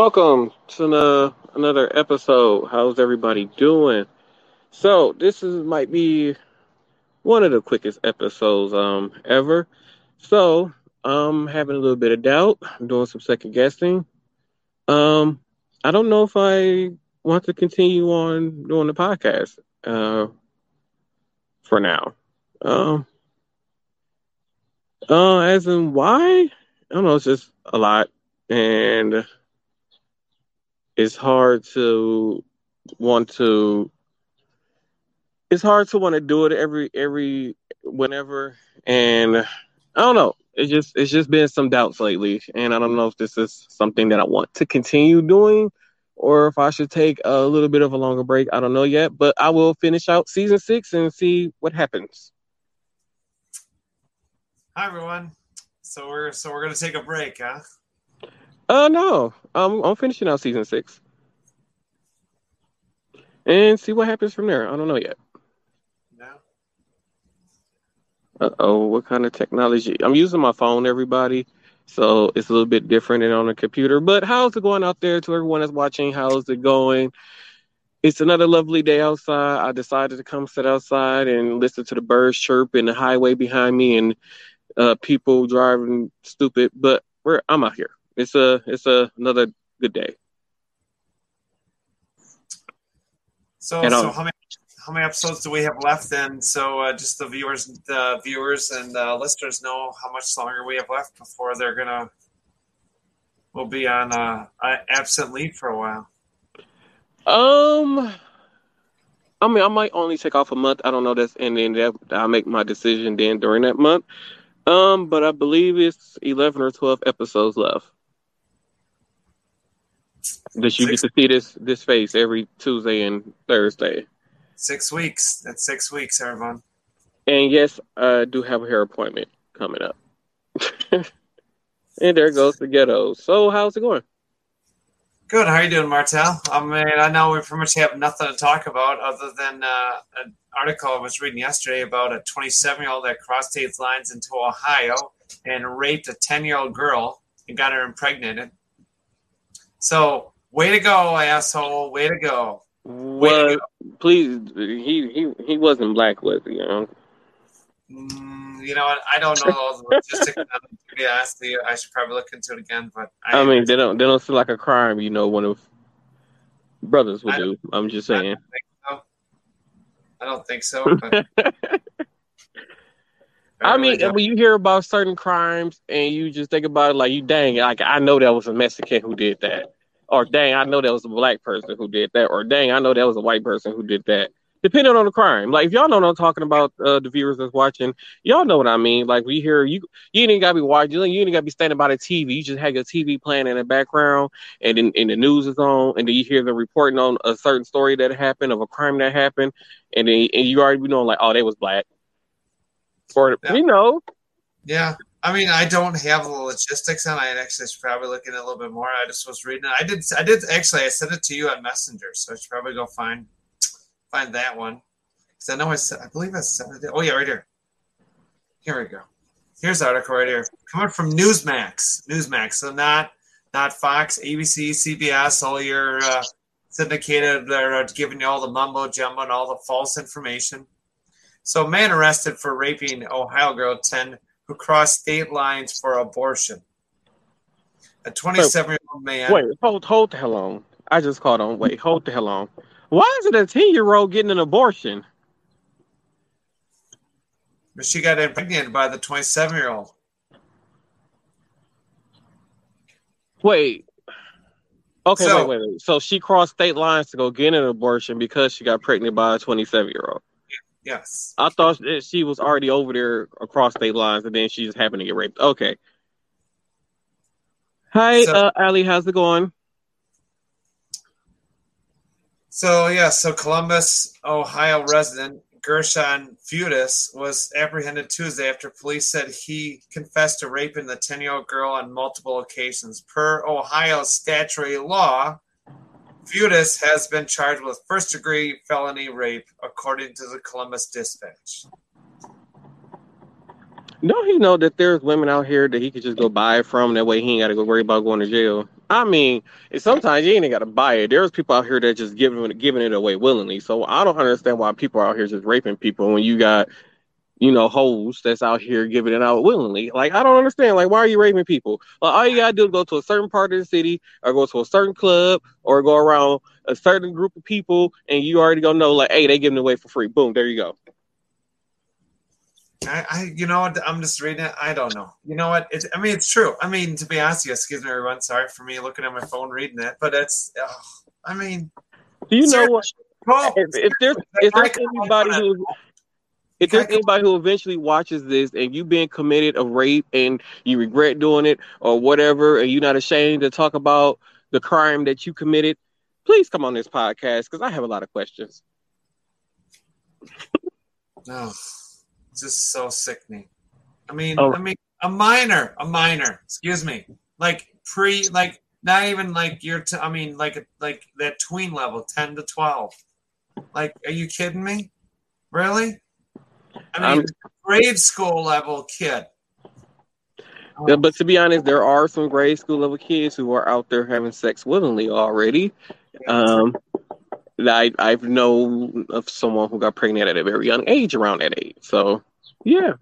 Welcome to the, another episode. How's everybody doing? So this is might be one of the quickest episodes um ever. So I'm having a little bit of doubt. I'm doing some second guessing. Um, I don't know if I want to continue on doing the podcast uh for now. Um, uh, as in why? I don't know. It's just a lot, and it's hard to want to it's hard to want to do it every every whenever and i don't know it's just it's just been some doubts lately and i don't know if this is something that i want to continue doing or if i should take a little bit of a longer break i don't know yet but i will finish out season six and see what happens Hi everyone. So we're so we're gonna take a break, huh? Uh no i'm, I'm finishing out season six and see what happens from there i don't know yet No. Uh oh, what kind of technology? I'm using my phone, everybody, so it's a little bit different than on a computer. But how's it going out there to everyone that's watching? How's it going? It's another lovely day outside. I decided to come sit outside and listen to the birds chirp and the highway behind me and uh, people driving stupid. But we're I'm out here. It's a it's a another good day. So And so um, how many how many episodes do we have left then? So uh, just the viewers the viewers and uh, listeners know how much longer we have left before they're gonna we'll be on uh, uh, absent leave for a while. um, I mean, I might only take off a month. I don't know. That's and then that I'll make my decision then during that month. Um, but I believe it's eleven or twelve episodes left. That you get to see this this face every Tuesday and Thursday. six weeks. That's six weeks, everyone. And yes, I do have a hair appointment coming up. and there goes the ghetto. So how's it going? Good. How are you doing, Martel? I mean, I know we pretty much have nothing to talk about other than uh, an article I was reading yesterday about a 27 year old that crossed state lines into Ohio and raped a 10 year old girl and got her impregnated. So, way to go, asshole! Way to go! Way to Well, please, he he he wasn't black, was he? You know? Mm, you know what? I don't know all the logistics. to be honest with you, I should probably look into it again. But I, I mean, they don't they don't seem like a crime. You know, one of brothers would do. I'm just I saying. don't think so. I don't think so. I mean, when you hear about certain crimes and you just think about it, like you dang, it, like I know that was a Mexican who did that, or dang, I know that was a black person who did that, or dang, I know that was a white person who did that. Depending on the crime, like if y'all know what I'm talking about, uh, the viewers that's watching, y'all know what I mean. Like we hear you, you ain't gotta be watching, you ain't gotta be standing by the TV. You just have your TV playing in the background, and then and the news is on, and then you hear them reporting on a certain story that happened of a crime that happened, and then and you already know like, oh, they was black, or Yeah. you know, Yeah, I mean, I don't have the logistics on. I actually should probably look in a little bit more. I just was reading it. I did. I did actually. I sent it to you on Messenger, so I should probably go find find that one because I know I said. I believe I sent it. Oh yeah, right here. Here we go. Here's the article right here, coming from Newsmax. Newsmax, so not not Fox, ABC, CBS, all your uh, syndicated. They're giving you all the mumbo jumbo and all the false information. So, man arrested for raping Ohio girl 10 who crossed state lines for abortion. A 27 year old man. Wait, hold, hold the hell on. I just caught on. Wait, hold the hell on. Why is it a ten year old getting an abortion? But she got impregnated by the 27 year old. Wait. Okay, So- wait, wait, wait. So she crossed state lines to go get an abortion because she got pregnant by a twenty seven year old. Yes. I thought that she was already over there across state lines, and then she just happened to get raped. Okay. Hi, So- uh, Ali. How's it going? So, yeah, so Columbus, Ohio resident Gershon Feudis was apprehended Tuesday after police said he confessed to raping the 10 year old girl on multiple occasions. Per Ohio statutory law, Feudis has been charged with first degree felony rape, according to the Columbus Dispatch. Don't he know that there's women out here that he could just go buy from? That way he ain't got to go worry about going to jail. I mean, sometimes you ain't got to buy it. There's people out here that just giving giving it away willingly. So I don't understand why people are out here just raping people when you got, you know, hoes that's out here giving it out willingly. Like I don't understand. Like why are you raping people? Like all you gotta do is go to a certain part of the city, or go to a certain club, or go around a certain group of people, and you already gonna know like, hey, they giving it away for free. Boom, there you go. I, I, you know? I'm just reading it. I don't know. You know what? It, I mean, it's true. I mean, to be honest, you, excuse me, everyone. Sorry for me looking at my phone reading that, but it's. Oh, I mean, do you know what? If, if there's if there's anybody who if there's anybody who eventually watches this and you've been committed a rape and you regret doing it or whatever, and you're not ashamed to talk about the crime that you committed, please come on this podcast because I have a lot of questions. No just so sickening. I mean, oh. I mean, a minor, a minor. Excuse me, like pre, like not even like you're. T- I mean, like like that tween level, ten to twelve. Like, are you kidding me? Really? I mean, grade school level kid. Yeah, but to be honest, there are some grade school level kids who are out there having sex willingly already. Um, I I've known of someone who got pregnant at a very young age, around that age. So yeah.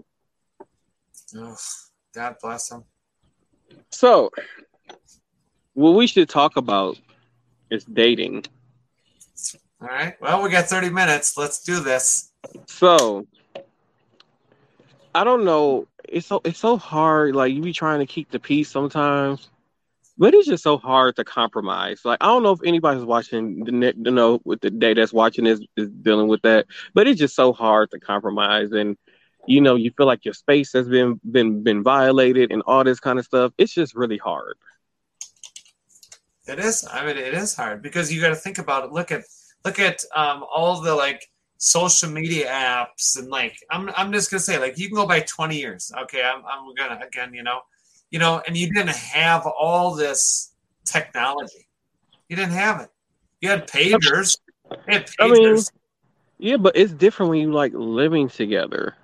Oh, God bless them. So, what we should talk about is dating. All right. Well, we got 30 minutes. Let's do this. So, I don't know. It's so it's so hard. Like you be trying to keep the peace sometimes, but it's just so hard to compromise. Like I don't know if anybody's watching the net, you know with the day that's watching this is dealing with that, but it's just so hard to compromise and you know you feel like your space has been been been violated and all this kind of stuff it's just really hard it is i mean it is hard because you got to think about it look at look at um, all the like social media apps and like I'm, I'm just gonna say like you can go by 20 years okay? I'm, I'm gonna again you know you know and you didn't have all this technology. You didn't have it. You had pagers, you had pagers. I mean, yeah but it's different when you like living together.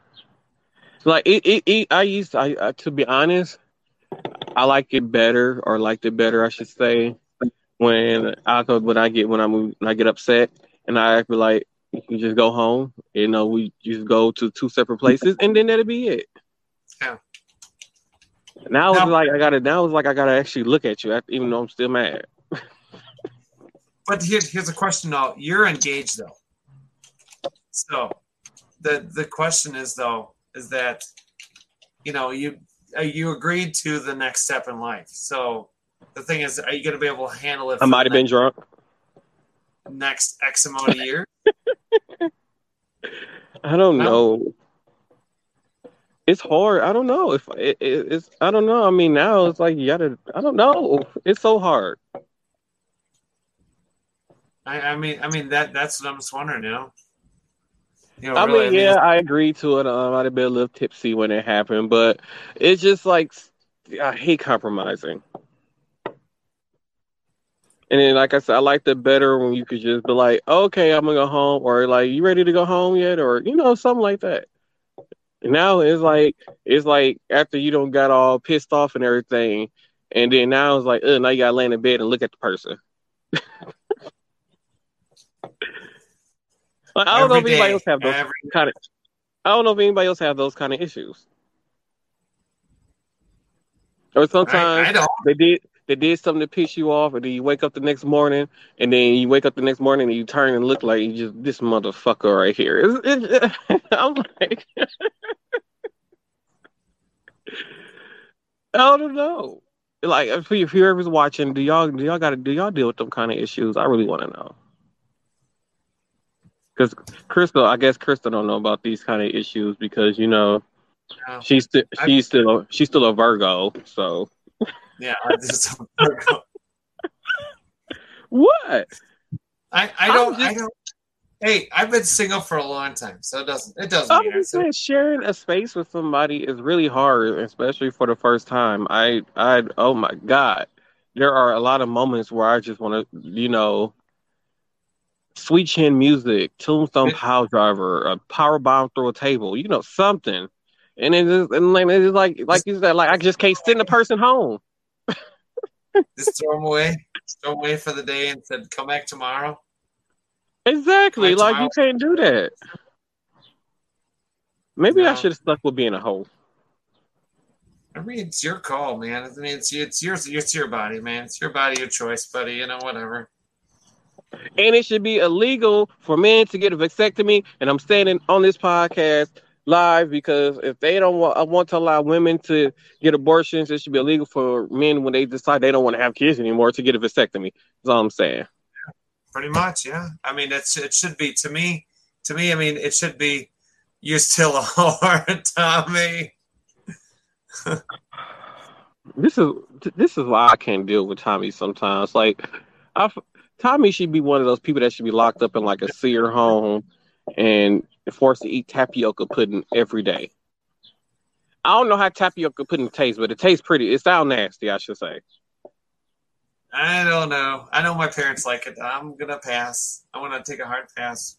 Like it, it, it I used I, I, to be honest, I like it better or liked it better, I should say, when I when I get when I move when I get upset and I feel like you just go home. You know, we just go to two separate places and then that'll be it. Yeah. Now, it's like I gotta now it's like I gotta actually look at you even though I'm still mad. but here, here's a question though. You're engaged though. So the the question is though, is that you know you uh, you agreed to the next step in life. So the thing is, are you going to be able to handle it? I might have been drunk. Next X amount of years. I don't know. It's hard. I don't know if it, it, it's. I don't know. I mean, now it's like you gotta. I don't know. It's so hard. I, I mean, I mean that. That's what I'm just wondering. You know. You know, I really, mean, yeah, I, agree to it. Um, I might have been a little tipsy when it happened, but it's just like I hate compromising. And then, like I said, I liked it better when you could just be like, "Okay, I'm gonna go home," or like, "You ready to go home yet?" or you know, something like that. now it's like it's like after you don't got all pissed off and everything, and then now it's like, oh, now you gotta lay in bed and look at the person. Like, I don't know if anybody else have those kind of. I don't know if anybody else have those kind of issues. Or sometimes I, I they did they did something to piss you off, and then you wake up the next morning, and then you wake up the next morning and you turn and look like you just this motherfucker right here. It's, it's, I'm like, I don't know. Like if, if whoever's watching, do y'all do y'all got to do y'all deal with them kind of issues? I really want to know. Because Crystal, I guess Crystal don't know about these kind of issues because you know she's st- she's still she's still a Virgo, so yeah, I'm just a Virgo. what? I I don't just, I don't. Hey, I've been single for a long time, so it doesn't it doesn't. I'm just saying, sharing a space with somebody is really hard, especially for the first time. I I oh my god, there are a lot of moments where I just want to you know Sweet Chin Music, Tombstone Power Driver, a power bomb through a table, you know, something. And it's just, and like it's like like you said, like I just can't send a person home. Just throw them away. Throw them away for the day and said, "Come back tomorrow." Exactly. Like you can't do that. Maybe no. I should have stuck with being a hoe. I mean, it's your call, man. I mean, it's it's your it's your body, man. It's your body, your choice, buddy. You know, whatever. And it should be illegal for men to get a vasectomy. And I'm standing on this podcast live because if they don't want, I want to allow women to get abortions, it should be illegal for men when they decide they don't want to have kids anymore to get a vasectomy. That's all I'm saying. Pretty much, yeah. I mean, it's it should be to me. To me, I mean, it should be. You're still a whore, Tommy. this is this is why I can't deal with Tommy sometimes. Like, I Tommy should be one of those people that should be locked up in like a seer home and forced to eat tapioca pudding every day. I don't know how tapioca pudding tastes, but it tastes pretty. It sounds nasty, I should say. I don't know. I know my parents like it. I'm gonna pass. I want to take a hard pass.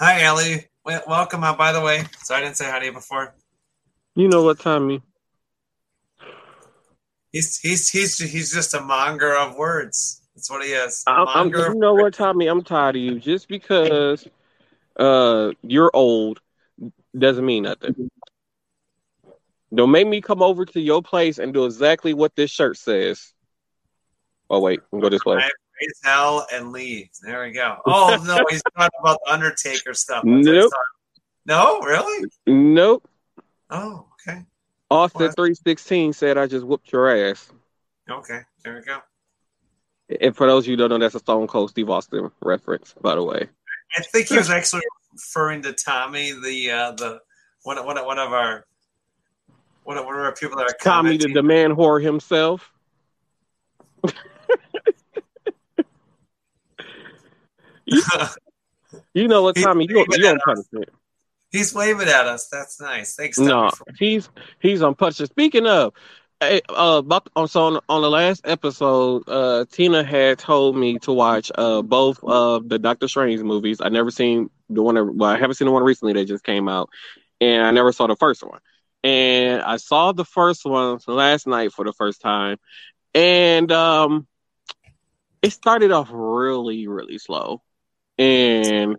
Hi, Ellie. welcome out. By the way, so I didn't say hi to you before. You know what, Tommy? He's he's he's he's just a monger of words. That's what he is. I'm, I'm, you know what, Tommy? I'm tired of you. Just because uh you're old doesn't mean nothing. Don't make me come over to your place and do exactly what this shirt says. Oh wait, we go this way. Raise hell and leave. There we go. Oh no, he's talking about the Undertaker stuff. That's nope. No, really? Nope. Oh, okay. Austin three sixteen said, "I just whooped your ass." Okay, there we go. And for those of you who don't know, that's a Stone Cold Steve Austin reference, by the way. I think he was actually referring to Tommy, the uh, the one one one of our one of, one of our people that are Tommy, the demand whore himself. you, you, know what, Tommy? You, you on punishment. He's waving at us. That's nice. Thanks. Tommy, no, for- he's he's on punishment. Speaking of, uh, about, so on, on the last episode, uh, Tina had told me to watch uh both of the Doctor Strange movies. I never seen the one. Well, I haven't seen the one recently that just came out, and I never saw the first one and I saw the first one last night for the first time, and um, it started off really, really slow, and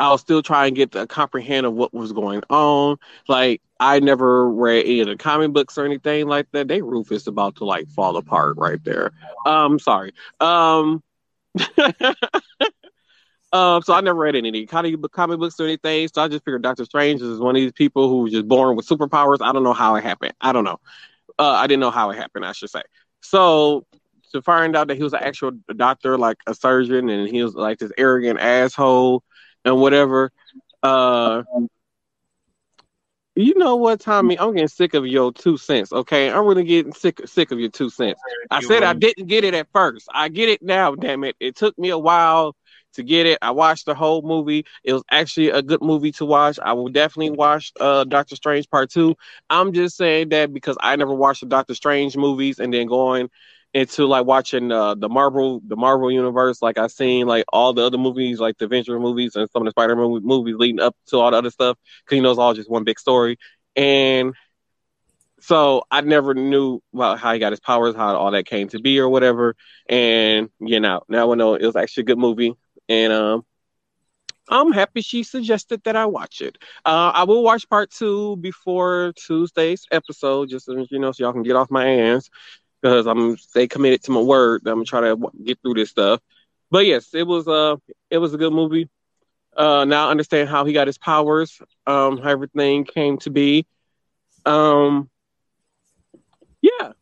I was still trying to get the comprehend of what was going on. Like I never read any of the comic books or anything like that. They roof is about to like fall apart right there. Um, sorry. Um. Um, so I never read any comic, comic books or anything. So I just figured Doctor Strange is one of these people who was just born with superpowers. I don't know how it happened. I don't know. Uh, I didn't know how it happened. I should say. So to find out that he was an actual doctor, like a surgeon, and he was like this arrogant asshole and whatever. Uh, you know what, Tommy? I'm getting sick of your two cents. Okay, I'm really getting sick sick of your two cents. I said I didn't get it at first. I get it now. Damn it! It took me a while to get it. I watched the whole movie. It was actually a good movie to watch. I will definitely watch uh, Doctor Strange Part Two. I'm just saying that because I never watched the Doctor Strange movies and then going into like watching uh, the Marvel the Marvel universe. Like I've seen like all the other movies, like the Avenger movies and some of the Spider Man movies leading up to all the other stuff. Because you know it's all just one big story. And so I never knew about how he got his powers, how all that came to be, or whatever. And you know, now I know it was actually a good movie and um, I'm happy she suggested that I watch it. Uh, I will watch part two before Tuesday's episode, just so you know, so y'all can get off my ass because I'm stay committed to my word. I'm to get through this stuff. But yes, it was uh it was a good movie. Uh, now I understand how he got his powers, um, how everything came to be. Um, yeah,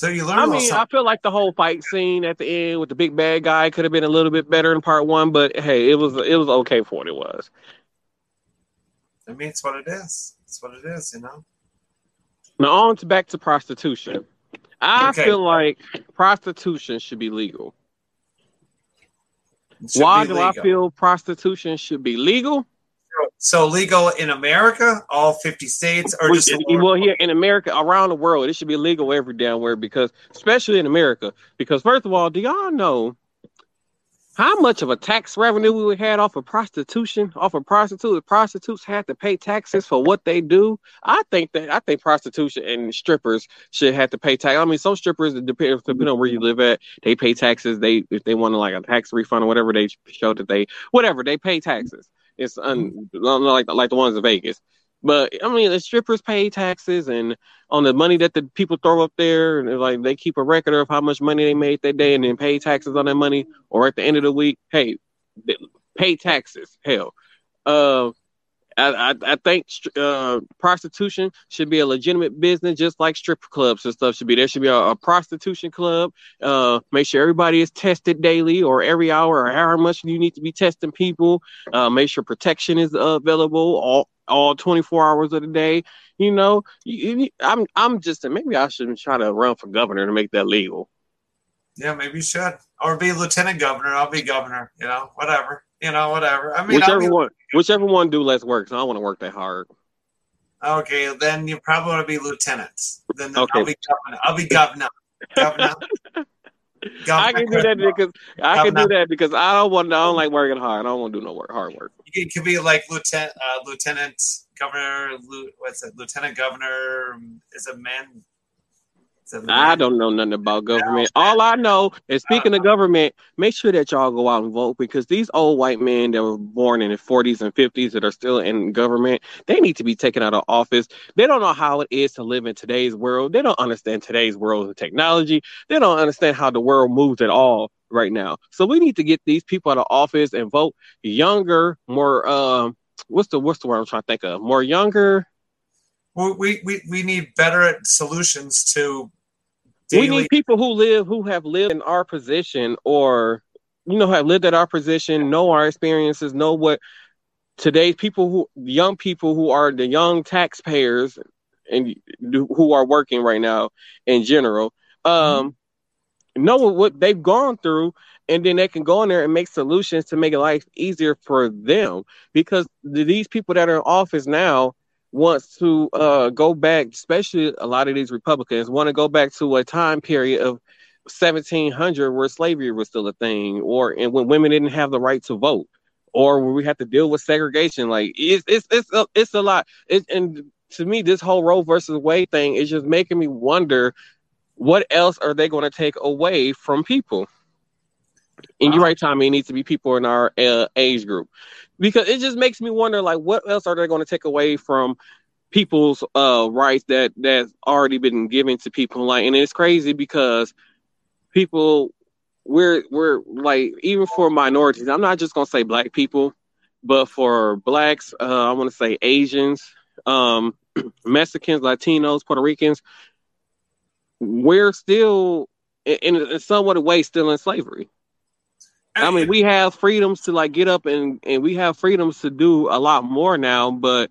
so you learn. I mean, I feel like the whole fight scene at the end with the big bad guy could have been a little bit better in part one, but hey, it was it was okay for what it was. I mean, it's what it is. It's what it is, you know. Now on to back to prostitution. I okay. feel like prostitution should be legal. Why be do. I feel prostitution should be legal? So legal in America, all fifty states, or just well here in America, around the world, it should be legal every damn where because, especially in America, because first of all, do y'all know how much of a tax revenue we had off of prostitution, off of prostitutes. Prostitutes had to pay taxes for what they do. I think that I think prostitution and strippers should have to pay tax. I mean, some strippers, depending depend on where you live at, they pay taxes. They if they want to like a tax refund or whatever, they show that they whatever they pay taxes. It's un, like like the ones in Vegas. But I mean, the strippers pay taxes and on the money that the people throw up there, and like they keep a record of how much money they made that day, and then pay taxes on that money. Or at the end of the week, hey, pay taxes. Hell, uh, I, I, I think uh, prostitution should be a legitimate business, just like strip clubs and stuff should be. There should be a, a prostitution club. Uh, make sure everybody is tested daily or every hour or however much you need to be testing people. Uh, make sure protection is available all all 24 hours of the day. You know, I'm I'm just maybe I should try to run for governor to make that legal. Yeah, maybe you should, or be lieutenant governor. I'll be governor. You know, whatever. You know, whatever. I mean, whichever be, one, whichever one do less work. So I don't want to work that hard. Okay, then you probably want to be lieutenant. Then, then okay. I'll be governor. I'll be governor. governor. I can do that because I can do that because I don't want. I don't like working hard. I don't want to do no work, hard work. You could be like lieutenant, uh, lieutenant governor. What's it? Lieutenant governor is a man I don't know nothing about government. All I know is speaking of government, make sure that y'all go out and vote because these old white men that were born in the 40s and 50s that are still in government, they need to be taken out of office. They don't know how it is to live in today's world. They don't understand today's world of technology. They don't understand how the world moves at all right now. So we need to get these people out of office and vote younger, more um what's the what's the word I'm trying to think of? More younger. We, we, we need better solutions to Daily. We need people who live who have lived in our position or you know have lived at our position, know our experiences, know what today's people who young people who are the young taxpayers and who are working right now in general um mm-hmm. know what they've gone through and then they can go in there and make solutions to make life easier for them because these people that are in office now wants to uh, go back, especially a lot of these Republicans want to go back to a time period of 1700 where slavery was still a thing, or and when women didn't have the right to vote, or where we had to deal with segregation. Like it's it's it's a, it's a lot. It, and to me, this whole Roe versus Wade thing is just making me wonder what else are they going to take away from people. And you're right, Tommy. It needs to be people in our uh, age group because it just makes me wonder, like, what else are they going to take away from people's uh, rights that that's already been given to people? Like, and it's crazy because people, we're we're like, even for minorities, I'm not just going to say black people, but for blacks, uh, I want to say Asians, um, Mexicans, Latinos, Puerto Ricans, we're still in, in somewhat a way still in slavery. I mean, we have freedoms to like get up and and we have freedoms to do a lot more now, but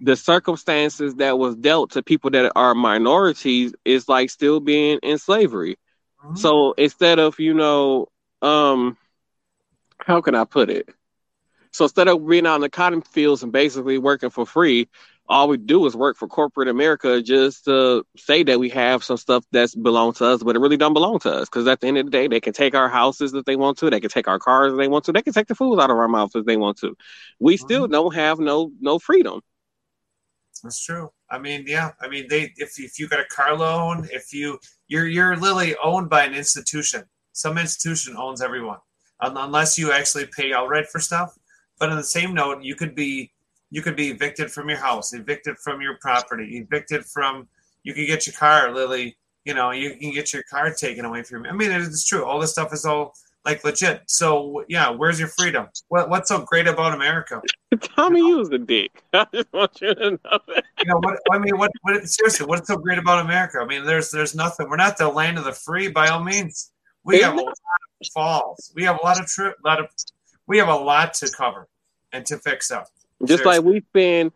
the circumstances that was dealt to people that are minorities is like still being in slavery. Mm-hmm. So instead of, you know, um how can I put it? So instead of being out in the cotton fields and basically working for free, all we do is work for corporate America just to say that we have some stuff that's belong to us, but it really don't belong to us. Because at the end of the day, they can take our houses if they want to, they can take our cars if they want to, they can take the food out of our mouths if they want to. We mm-hmm. still don't have no no freedom. That's true. I mean, yeah. I mean, they if if you got a car loan, if you you're you're literally owned by an institution. Some institution owns everyone, unless you actually pay outright for stuff. But on the same note, you could be you could be evicted from your house, evicted from your property, evicted from you could get your car, Lily. You know, you can get your car taken away from you. I mean, it's true. All this stuff is all like legit. So yeah, where's your freedom? What what's so great about America? Tommy, you was a dick. I just want you to know that. You know what? I mean, what? What? Seriously, what's so great about America? I mean, there's there's nothing. We're not the land of the free by all means. We have a lot of falls. We have a lot of trip. Lot of. We have a lot to cover and to fix up. Just like we spend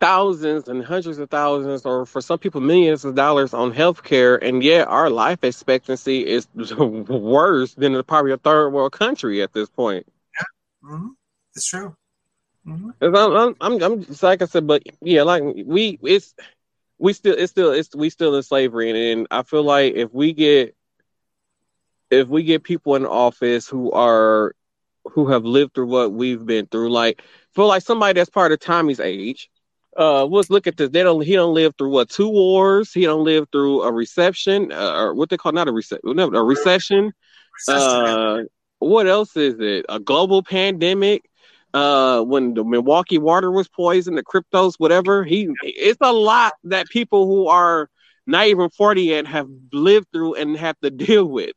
thousands and hundreds of thousands, or for some people, millions of dollars on healthcare, and yet our life expectancy is worse than probably a third world country at this point. Yeah, mm-hmm. it's true. Mm-hmm. I'm, I'm, I'm, just like I said, but yeah, like we, it's, we still, it's still, it's, we still in slavery, and, and I feel like if we get, if we get people in office who are who have lived through what we've been through. Like for like somebody that's part of Tommy's age. Uh, let's look at this. They don't. He don't live through what two wars. He don't live through a reception uh, or what they call not a recession. No, a recession. Uh, what else is it? A global pandemic. Uh, when the Milwaukee water was poisoned, the cryptos, whatever. He. It's a lot that people who are not even forty yet have lived through and have to deal with.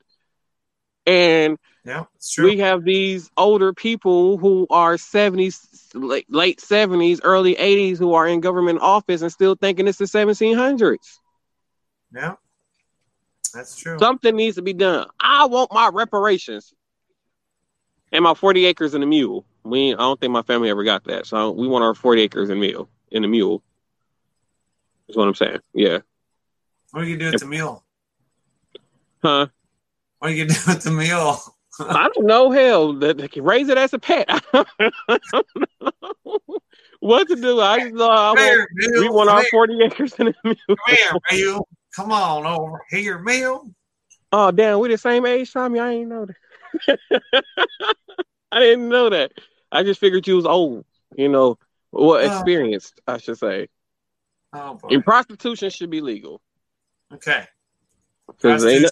And Yeah, we have these older people who are 70s late, late 70s early 80s who are in government office and still thinking it's the 1700s Yeah, that's true. something needs to be done. I want my reparations and my 40 acres and a mule. We i don't think my family ever got that so we want our 40 acres and mule in a mule. Is what i'm saying yeah. What are you do with the mule? huh What are you gonna do with the meal? I don't know. Hell, that they can raise it as a pet. I don't know what to do. I just know I want, here, we want our forty acres in the mule. Come here, Meal. Come on over here, Meal. Oh damn, we the same age, Tommy. I ain't know that. I didn't know that. I just figured you was old. You know, well, Oh. experienced, I should say. Oh boy. And prostitution should be legal. Okay. ain't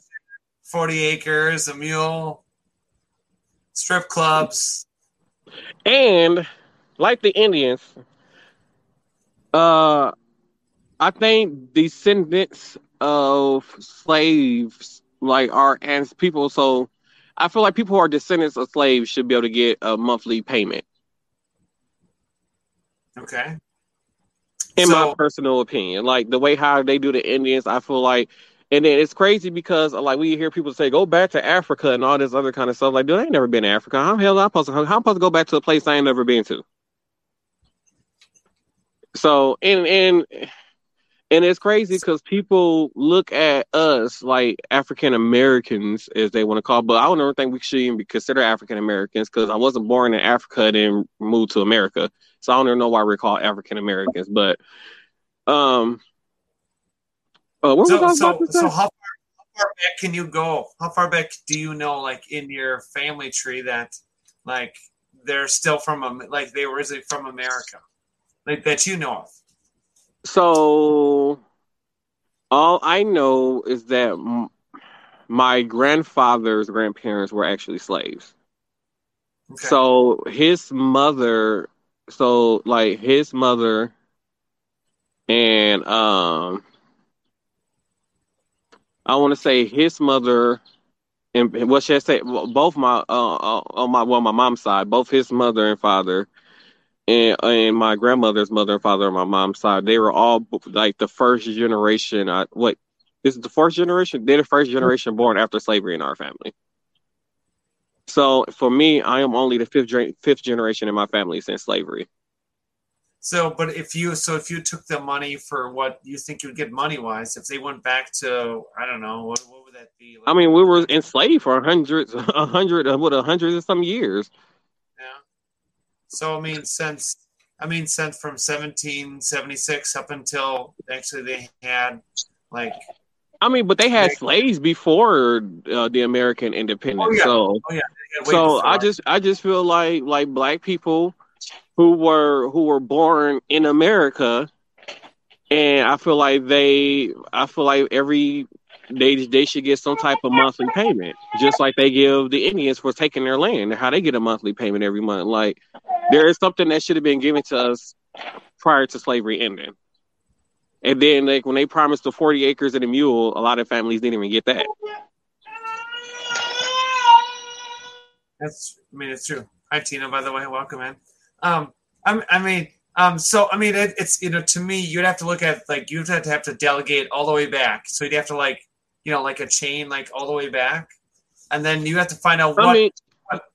no- Prostitution, Forty acres, a mule, strip clubs. and like the Indians, uh, I think descendants of slaves, like are and people, so I feel like people who are descendants of slaves should be able to get a monthly payment. Okay. In my personal opinion, like the way how they do the Indians, I feel like, and then it's crazy because like we hear people say go back to Africa and all this other kind of stuff. Like, dude, I ain't never been to Africa. How the hell am I supposed to? How am I supposed to go back to a place I ain't never been to? So and and and it's crazy because people look at us like African Americans, as they want to call, but I don't ever think we should even be considered African Americans because I wasn't born in Africa and moved to America, so I don't even know why we're called African Americans. But um, uh, what was I So, about so, so how far, how far back can you go? How far back do you know, like in your family tree, that like they're still from like they were originally from America, like that you know of? So all I know is that m- my grandfather's grandparents were actually slaves. Okay. So his mother, so like his mother and um I want to say his mother and what should I say? Both my uh, uh, on my well, my mom's side, both his mother and father, and and my grandmother's mother and father on my mom's side, they were all like the first generation. I what this is the first generation. They're the first generation born after slavery in our family. So for me, I am only the fifth fifth generation in my family since slavery. So, but if you so if you took the money for what you think you would get money wise, if they went back to I don't know what, what would that be? Like? I mean, we were enslaved for hundreds, a hundred, what, a hundred and some years. yeah. So I mean, since I mean, since from 1776 up until actually they had like I mean, but they had Yeah. slaves before uh, the American independence. Oh, yeah. So, had way so I just, I just feel like, like black people who were who were born in America, and I feel like they, I feel like every they they should get some type of monthly payment, just like they give the Indians for taking their land. How they get a monthly payment every month. Like there is something that should have been given to us prior to slavery ending. And then, like when they promised the forty acres and a mule, a lot of families didn't even get that. That's, I mean, it's true. Hi, Tina. By the way, welcome in. Um, I'm, I mean, um, so I mean, it, it's you know, to me, you'd have to look at like you'd have to have to delegate all the way back. So you'd have to like, you know, like a chain, like all the way back, and then you have to find out what. I mean,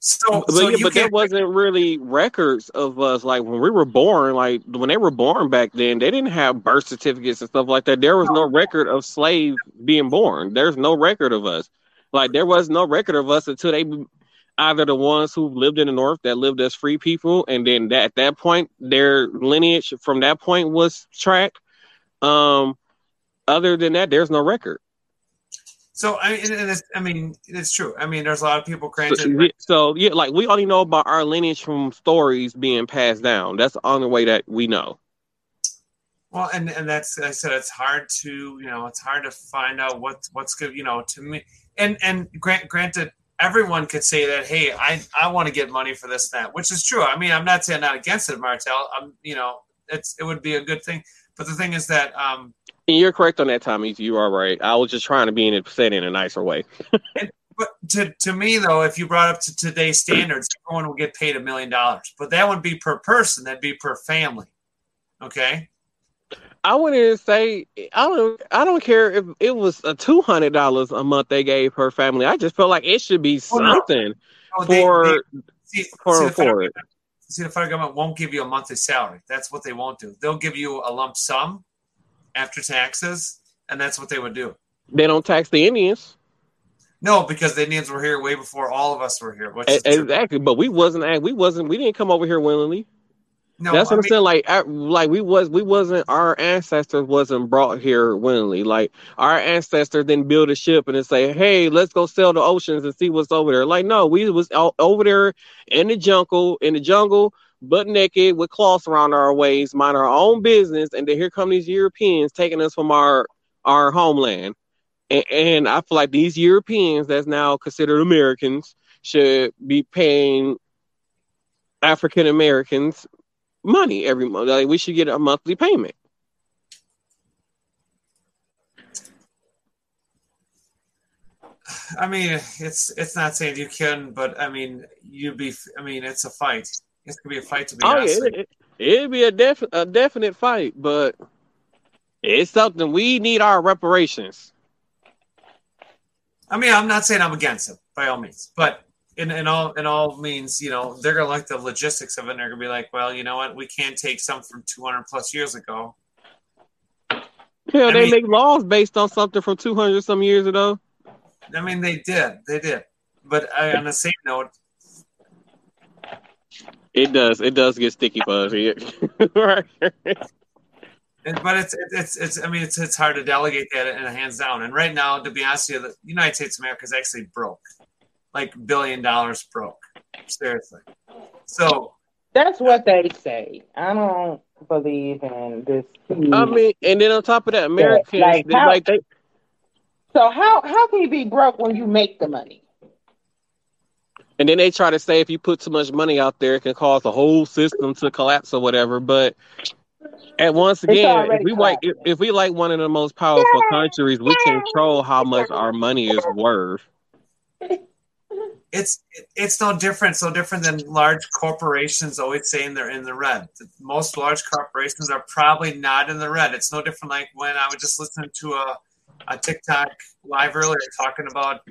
so, but, so yeah, but there wasn't really records of us. Like when we were born, like when they were born back then, they didn't have birth certificates and stuff like that. There was no record of slaves being born. There's no record of us. Like there was no record of us until they either the ones who lived in the north that lived as free people, and then that, at that point their lineage from that point was tracked. Um, other than that, there's no record. So I mean, and it's, I mean, it's true. I mean, there's a lot of people granted. So, yeah, so yeah, like we only know about our lineage from stories being passed down. That's the only way that we know. Well, and and that's I said it's hard to you know it's hard to find out what what's good you know to me and and grant, granted everyone could say that hey I I want to get money for this that which is true. I mean I'm not saying not against it Martel I'm you know it's it would be a good thing. But the thing is that um and you're correct on that Tommy. You are right. I was just trying to be in it said in a nicer way. and, but to, to me though if you brought up to today's standards everyone will get paid a million dollars. But that would be per person. That'd be per family. Okay I wouldn't say I don't. I don't care if it was a two hundred dollars a month they gave her family. I just felt like it should be oh, something oh, no. for they, they, see, for see for it. See, the federal government won't give you a monthly salary. That's what they won't do. They'll give you a lump sum after taxes, and that's what they would do. They don't tax the Indians. No, because the Indians were here way before all of us were here. exactly, but we wasn't. We wasn't. We didn't come over here willingly. No, that's what I am saying. Like, I, like we was, we wasn't. Our ancestors wasn't brought here willingly. Like, our ancestors didn't build a ship and then say, "Hey, let's go sail the oceans and see what's over there." Like, no, we was out, over there in the jungle, in the jungle, butt naked with cloths around our waist, mind our own business, and then here come these Europeans taking us from our our homeland. And, and I feel like these Europeans, that's now considered Americans, should be paying African Americans money every month. Like we should get a monthly payment. I mean, it's it's not saying you can, but I mean, you'd be. I mean, it's a fight. It's gonna be a fight to be. Oh honest. yeah, it, would be a def a definite fight, but it's something we need our reparations. I mean, I'm not saying I'm against it by all means, but in, in all in all means, you know, they're gonna like the logistics of it. and They're gonna be like, well, you know what, we can't take some from 200 plus years ago. Yeah, I they mean, make laws based on something from 200 some years ago. I mean, they did, they did. But I, on the same note, it does, it does get sticky fuzzy, right? but it's it's it's I mean it's it's hard to delegate that in a hands down. And right now, to be honest with you, the United States of America is actually broke like billion dollars broke. Seriously. So that's what they say. I don't believe in this. I mean, and then on top of that, Americans like, how, like they. So how how can you be broke when you make the money? And then they try to say if you put too much money out there, it can cause the whole system to collapse or whatever. But and once again, if we like if, if we like one of the most powerful countries, we control how much our money is worth it's it's no different. So different than large corporations always saying they're in the red. Most large corporations are probably not in the red. It's no different like when I was just listening to a, a TikTok live earlier talking about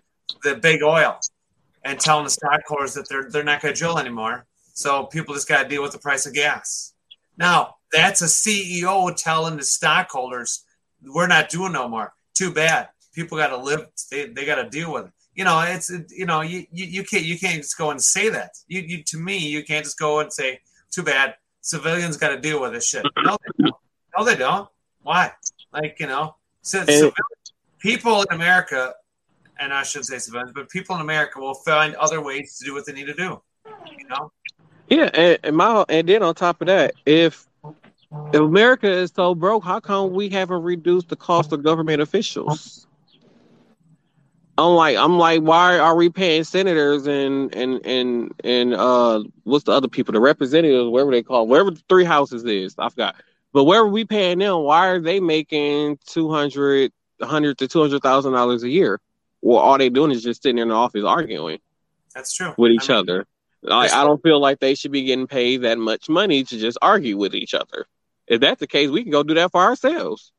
the big oil and telling the stockholders that they're they're not going to drill anymore. So people just got to deal with the price of gas. Now that's a CEO telling the stockholders we're not doing no more. Too bad. People got to live. They they got to deal with it you know, it's you know, you, you, you can't you can't just go and say that. You, you to me, you can't just go and say, "Too bad, civilians got to deal with this shit." No, they don't. No, they don't. Why? Like you know, so, people in America, and I shouldn't say civilians, but people in America will find other ways to do what they need to do. You know. Yeah, and, and my and then on top of that, if if America is so broke, how come we haven't reduced the cost of government officials? I'm like, I'm like, why are we paying senators and and and and uh, what's the other people, the representatives, whatever they call, wherever the three houses is, I forgot. But wherever we paying them, why are they making two hundred, hundred to two hundred thousand dollars a year? Well, all they doing is just sitting in the office arguing. That's true with each I mean, other. Like, I don't feel like they should be getting paid that much money to just argue with each other. If that's the case, we can go do that for ourselves.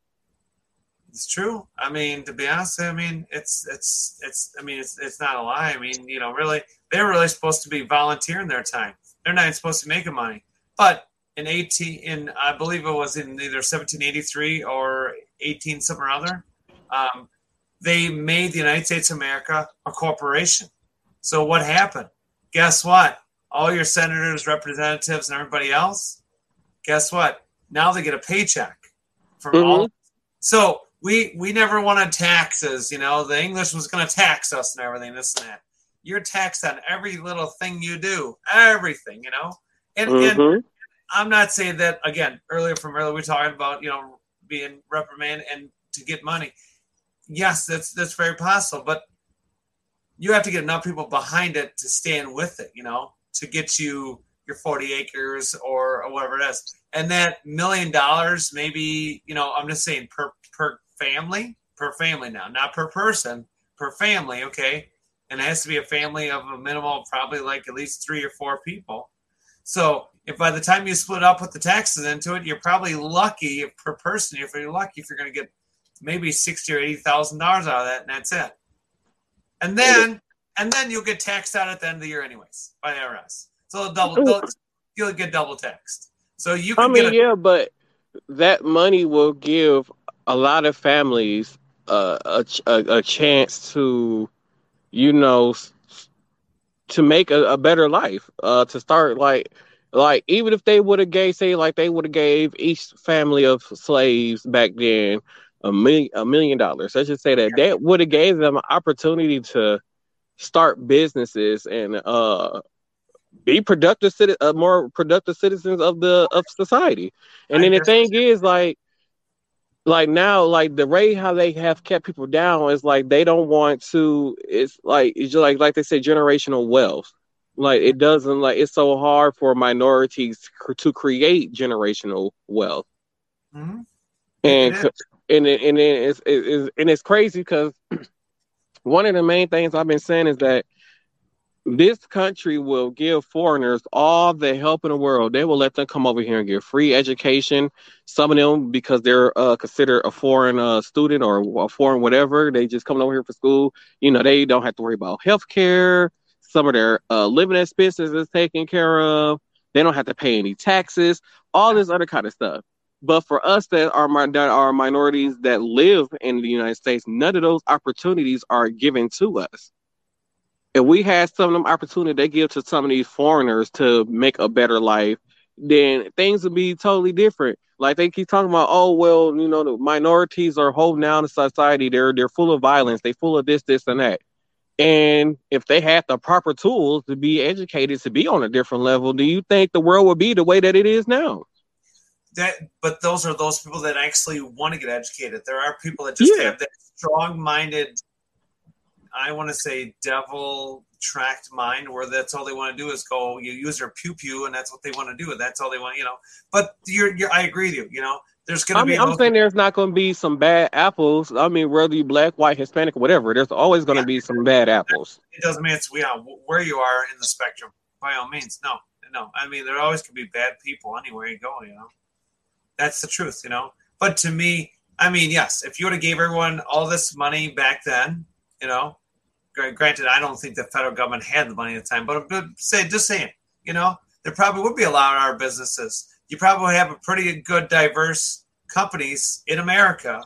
It's true. I mean, to be honest, I mean, it's it's it's. I mean, it's it's not a lie. I mean, you know, really, they're really supposed to be volunteering their time. They're not even supposed to make money. But in eighteen, in I believe it was in either seventeen eighty three or eighteen something or other, um, they made the United States of America a corporation. So what happened? Guess what? All your senators, representatives, and everybody else. Guess what? Now they get a paycheck from mm-hmm. all. So we we never wanted taxes. You know, the English was going to tax us and everything, this and that. You're taxed on every little thing you do, everything. You know, and Mm-hmm. and I'm not saying that again. Earlier from earlier, we talked about you know being reprimanded and to get money. Yes, that's that's very possible, but you have to get enough people behind it to stand with it. You know, to get you your 40 acres or, or whatever it is, and that million dollars, maybe you know, I'm just saying per per family, per family now, not per person, per family. Okay, and it has to be a family of a minimum of probably like at least three or four people. So if by the time you split up with the taxes into it, you're probably lucky if per person. If you're lucky, if you're going to get maybe sixty or eighty thousand dollars out of that, and that's it. And then and then you'll get taxed out at the end of the year, anyways, by the IRS. So double, you'll get double taxed. So you I mean, a, yeah, but that money will give a lot of families uh, a, a a chance to, you know, to make a, a better life. Uh, to start like, like even if they would have gave, say, like they would have gave each family of slaves back then a million a million dollars. Let's just say that that would have gave them an opportunity to start businesses and uh be productive citi- uh, more productive citizens of the of society. And I then the thing is like like now like the way how they have kept people down is like they don't want to it's like it's just like like they say generational wealth. Like it doesn't like it's so hard for minorities to create generational wealth. Mhm. And and it, and it's it's and it's crazy because one of the main things I've been saying is that this country will give foreigners all the help in the world. They will let them come over here and get free education. Some of them, because they're uh, considered a foreign uh, student or a foreign whatever, they just come over here for school. You know, they don't have to worry about health care. Some of their uh, living expenses is taken care of. They don't have to pay any taxes. All this other kind of stuff. But for us that are that are minorities that live in the United States, none of those opportunities are given to us if we had some of them opportunity they give to some of these foreigners to make a better life, then things would be totally different. Like they keep talking about, oh well, you know, the minorities are holding down the society. They're they're full of violence. They full of this, this, and that. And if they had the proper tools to be educated to be on a different level, do you think the world would be the way that it is now? that but those are those people that actually want to get educated there are people that just Yeah. have that strong-minded i want to say devil tracked mind where that's all they want to do is go you use their pew pew and that's what they want to do and that's all they want you know but you're, you're i agree with you you know there's gonna I be I'm saying there's not going to be some bad apples. I mean, whether you black, white, Hispanic, whatever, there's always going to Yeah. be some bad apples. it doesn't mean it's yeah, where you are in the spectrum by all means no no i mean there always could be bad people anywhere you go you know that's the truth you know but to me i mean yes if you would have gave everyone all this money back then you know granted i don't think the federal government had the money at the time but, but say just saying you know there probably would be a lot of our businesses you probably have a pretty good diverse companies in america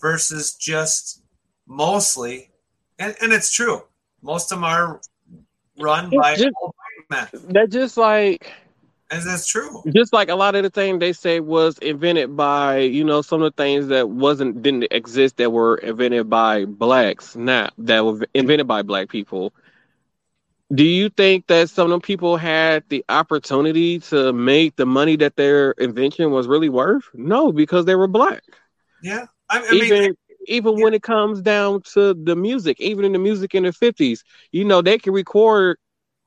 versus just mostly and, and it's true most of them are run It's by just- men. That's just like And that's true. just like a lot of the things they say was invented by you know some of the things that wasn't didn't exist that were invented by blacks not that were invented by black people do you think that some of them people had the opportunity to make the money that their invention was really worth no because they were black Yeah. I, I mean, even even when it comes down to the music, even in the music in the fifties, you know, they can record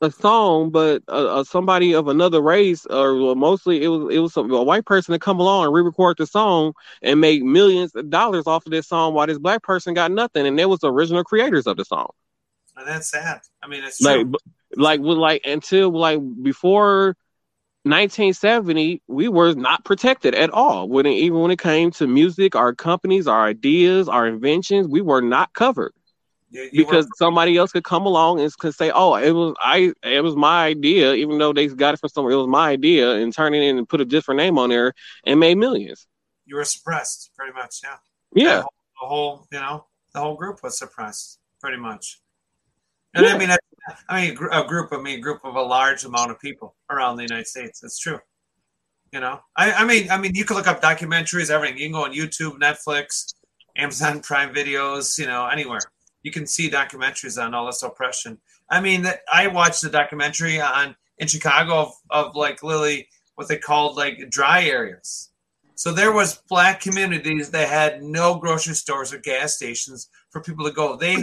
a song, but uh, uh, somebody of another race, or well, mostly it was it was some, a white person to come along and re-record the song and make millions of dollars off of this song, while this black person got nothing, and they was the original creators of the song. and that's sad. I mean, it's true. Like, b- like, with like until like before 1970, we were not protected at all. When it, even when it came to music, our companies, our ideas, our inventions, we were not covered Because were- somebody else could come along and could say, "Oh, it was I, it was my idea," even though they got it from somewhere. It was my idea, and turn it in and put a different name on there and made millions. you were suppressed, pretty much. Yeah. Yeah, The whole, the whole, you know, the whole group was suppressed, pretty much. And I mean, I, I mean, a a group. I mean, a group of a large amount of people around the United States. It's true. You know, I, I mean, I mean, you can look up documentaries, everything. You can go on YouTube, Netflix, Amazon Prime videos, you know, anywhere. You can see documentaries on all this oppression. I mean, I watched a documentary on in Chicago of, of like literally what they called like dry areas. So there was black communities that had no grocery stores or gas stations for people to go. They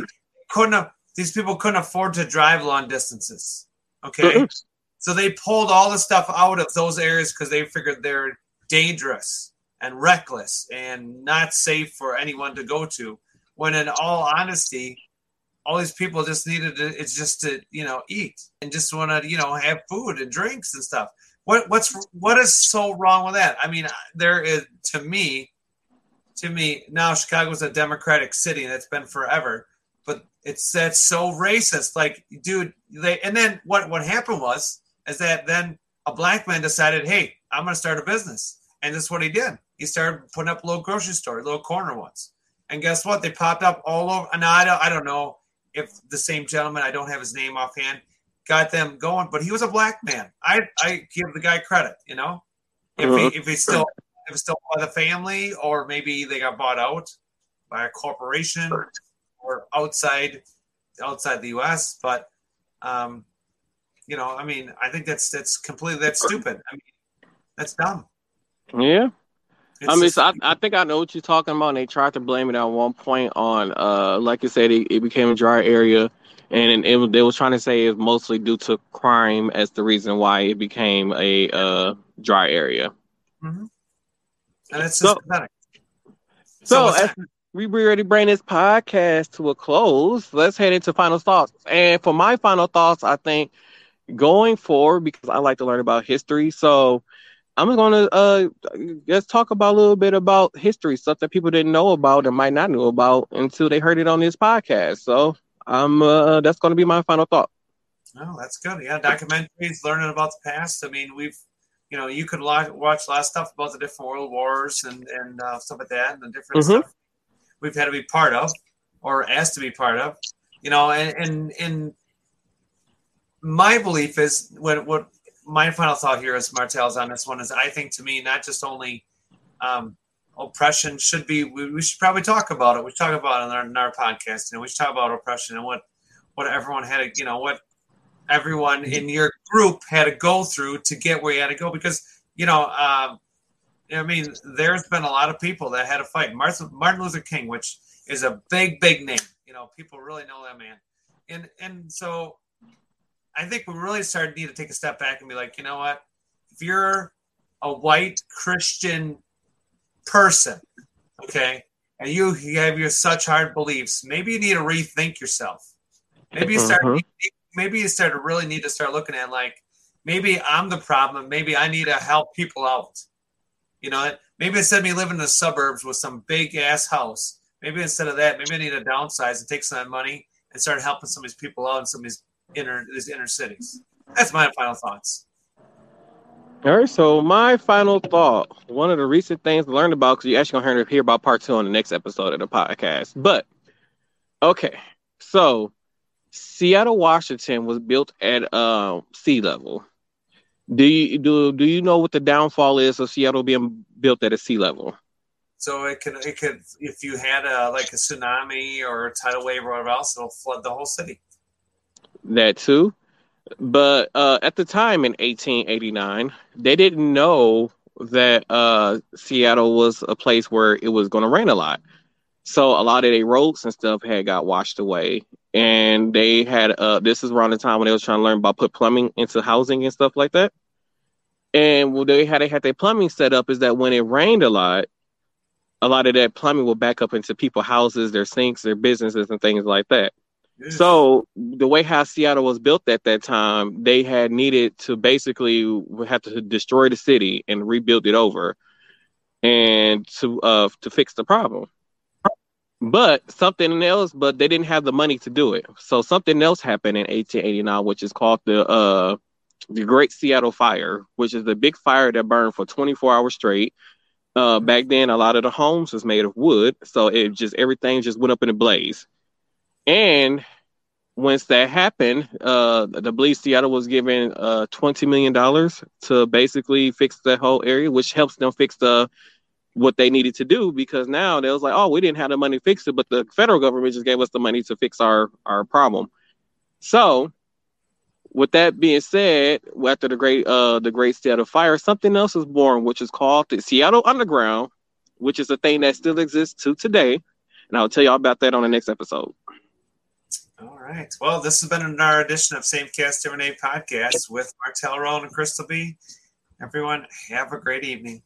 couldn't have, these people couldn't afford to drive long distances. Okay. so they pulled all the stuff out of those areas because they figured they're dangerous and reckless and not safe for anyone to go to. When in all honesty, all these people just needed to, it's just to, you know, eat and just want to, you know, have food and drinks and stuff. What, what's, what is so wrong with that? I mean, there is, to me, to me, now Chicago's a democratic city and it's been forever, but it's that's so racist. Like, dude, they and then what what happened was is that then a black man decided, hey, I'm gonna start a business. And that's what he did. He started putting up a little grocery store, a little corner ones. And guess what? They popped up all over. And I don't, I don't know if the same gentleman, I don't have his name offhand, got them going, but he was a black man. I, I give the guy credit, you know, if uh-huh. if he's still was still by the family, or maybe they got bought out by a corporation or outside outside the U.S. But um, you know, I mean, I think that's that's completely that's stupid. I mean, that's dumb. Yeah. It's I mean, so I, I think I know what you're talking about. And they tried to blame it at one point on, uh, like you said, it, it became a dry area, and it, it, they was trying to say it was mostly due to crime as the reason why it became a uh, dry area. Mm-hmm and it's so, pathetic. So, so as we already bring this podcast to a close, let's head into final thoughts. And for my final thoughts, I think going forward, because I like to learn about history, so I'm going to uh let's talk about a little bit about history, stuff that people didn't know about and might not know about until they heard it on this podcast. So um, uh, that's going to be my final thought. Oh, that's good. Yeah, documentaries, learning about the past. I mean, we've you know, you could watch a lot of stuff about the different world wars and and uh, stuff like that, and the different mm-hmm. stuff we've had to be part of or asked to be part of. You know, and and, and my belief is what what my final thought here is Martel's on this one is I think to me not just only um, oppression should be we, we, should probably talk about it. We should talk about it in our, in our podcast. You know, we should talk about oppression and what what everyone had to, you know what everyone in your group had to go through to get where you had to go because you know um, i mean there's been a lot of people that had to fight martin, martin luther king which is a big big name you know people really know that man and and so i think we really started to need to take a step back and be like you know what if you're a white christian person okay and you, have your such hard beliefs maybe you need to rethink yourself maybe you start uh-huh maybe you start to really need to start looking at like maybe I'm the problem. Maybe I need to help people out. You know, maybe instead of me living in the suburbs with some big ass house, maybe instead of that, maybe I need to downsize and take some of that money and start helping some of these people out in some of these inner these inner cities. That's my final thoughts. All right, so my final thought. One of the recent things I learned about because you actually gonna hear about part two on the next episode of the podcast. But okay, so Seattle, Washington was built at uh, sea level. Do you do do you know what the downfall is of Seattle being built at a sea level? So it could it could if you had a like a tsunami or a tidal wave or whatever else, it'll flood the whole city. That too. But uh, at the time in 1889, they didn't know that uh, Seattle was a place where it was going to rain a lot. So a lot of their roads and stuff had got washed away, and they had uh this is around the time when they was trying to learn about put plumbing into housing and stuff like that. And what they had they had their plumbing set up is that when it rained a lot, a lot of that plumbing will back up into people's houses, their sinks, their businesses, and things like that. So the way how Seattle was built at that time, they had needed to basically have to destroy the city and rebuild it over, and to uh to fix the problem. But something else, but they didn't have the money to do it. So something else happened in 1889, which is called the uh, the Great Seattle Fire, which is the big fire that burned for 24 hours straight. Uh, back then, a lot of the homes was made of wood, so it just everything just went up in a blaze. And once that happened, uh, the believe Seattle was given uh, twenty million dollars to basically fix that whole area, which helps them fix the what they needed to do because now they was like, oh, we didn't have the money to fix it, but the federal government just gave us the money to fix our our problem. So, with that being said, after the great uh the great Seattle fire, something else was born, which is called the Seattle Underground, which is a thing that still exists to today, and I'll tell y'all about that on the next episode. All right. Well, this has been another edition of Same Cast Different Name podcast with Martel Rowan and Crystal B. Everyone, have a great evening.